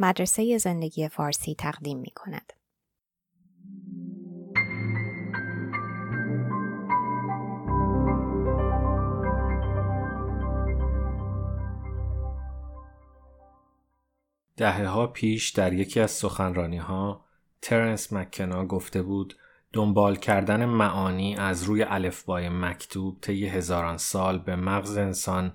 مدرسه زندگی فارسی تقدیم می کند. دهه ها پیش در یکی از سخنرانی ها ترنس مکنا گفته بود دنبال کردن معانی از روی الفبای مکتوب طی هزاران سال به مغز انسان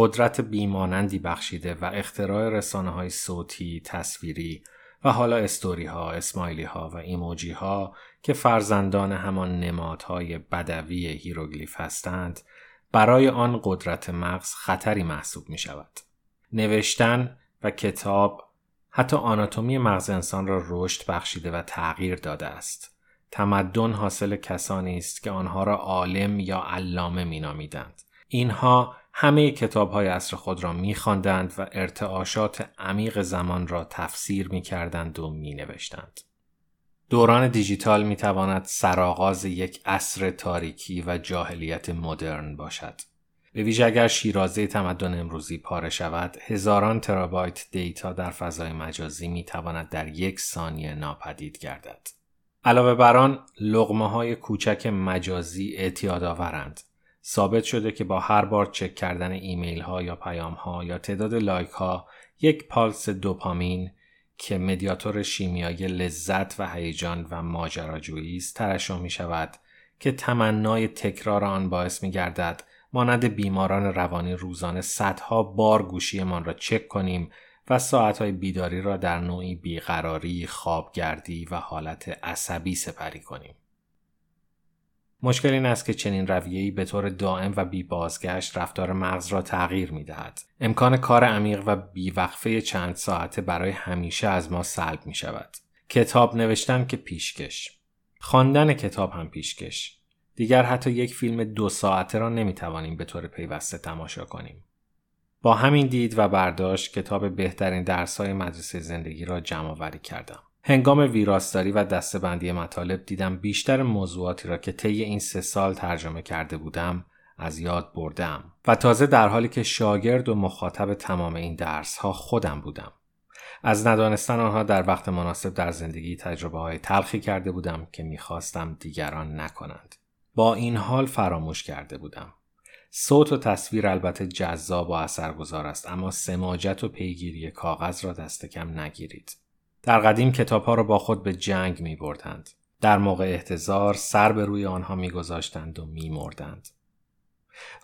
قدرت بیمانندی بخشیده و اختراع رسانه های صوتی، تصویری و حالا استوری ها، اسمایلی ها و ایموجی ها که فرزندان همان نمادهای بدوی هیروگلیف هستند برای آن قدرت مغز خطری محسوب می شود. نوشتن و کتاب حتی آناتومی مغز انسان را رشد بخشیده و تغییر داده است. تمدن حاصل کسانی است که آنها را عالم یا علامه مینامیدند. اینها همه کتاب های عصر خود را می خواندند و ارتعاشات عمیق زمان را تفسیر می کردند و می نوشتند. دوران دیجیتال می تواند سرآغاز یک عصر تاریکی و جاهلیت مدرن باشد. به ویژه اگر شیرازه تمدن امروزی پاره شود هزاران ترابایت دیتا در فضای مجازی می تواند در یک ثانیه ناپدید گردد علاوه بر آن لغمه های کوچک مجازی اعتیاد آورند ثابت شده که با هر بار چک کردن ایمیل ها یا پیام ها یا تعداد لایک ها یک پالس دوپامین که مدیاتور شیمیایی لذت و هیجان و ماجراجویی است ترشح می شود که تمنای تکرار آن باعث می گردد مانند بیماران روانی روزانه صدها بار گوشیمان را چک کنیم و ساعتهای بیداری را در نوعی بیقراری، خوابگردی و حالت عصبی سپری کنیم. مشکل این است که چنین رویه‌ای به طور دائم و بی بازگشت رفتار مغز را تغییر می دهد. امکان کار عمیق و بیوقفه چند ساعته برای همیشه از ما سلب می شود. کتاب نوشتن که پیشکش. خواندن کتاب هم پیشکش. دیگر حتی یک فیلم دو ساعته را نمی توانیم به طور پیوسته تماشا کنیم. با همین دید و برداشت کتاب بهترین درس های مدرسه زندگی را جمع آوری کردم. هنگام ویراستاری و دستبندی مطالب دیدم بیشتر موضوعاتی را که طی این سه سال ترجمه کرده بودم از یاد بردم و تازه در حالی که شاگرد و مخاطب تمام این درس ها خودم بودم. از ندانستن آنها در وقت مناسب در زندگی تجربه های تلخی کرده بودم که می‌خواستم دیگران نکنند. با این حال فراموش کرده بودم. صوت و تصویر البته جذاب و اثرگذار است اما سماجت و پیگیری کاغذ را دست کم نگیرید. در قدیم کتاب ها را با خود به جنگ می بردند. در موقع احتضار سر به روی آنها می گذاشتند و می مردند.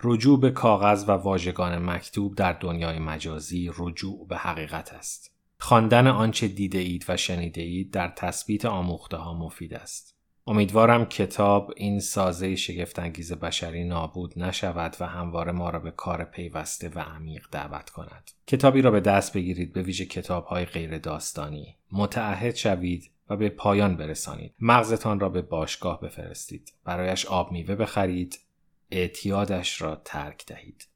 رجوع به کاغذ و واژگان مکتوب در دنیای مجازی رجوع به حقیقت است. خواندن آنچه دیده اید و شنیده اید در تثبیت آموخته ها مفید است. امیدوارم کتاب این سازه شگفتانگیز بشری نابود نشود و همواره ما را به کار پیوسته و عمیق دعوت کند. کتابی را به دست بگیرید به ویژه کتاب های غیر داستانی. متعهد شوید و به پایان برسانید. مغزتان را به باشگاه بفرستید. برایش آب میوه بخرید. اعتیادش را ترک دهید.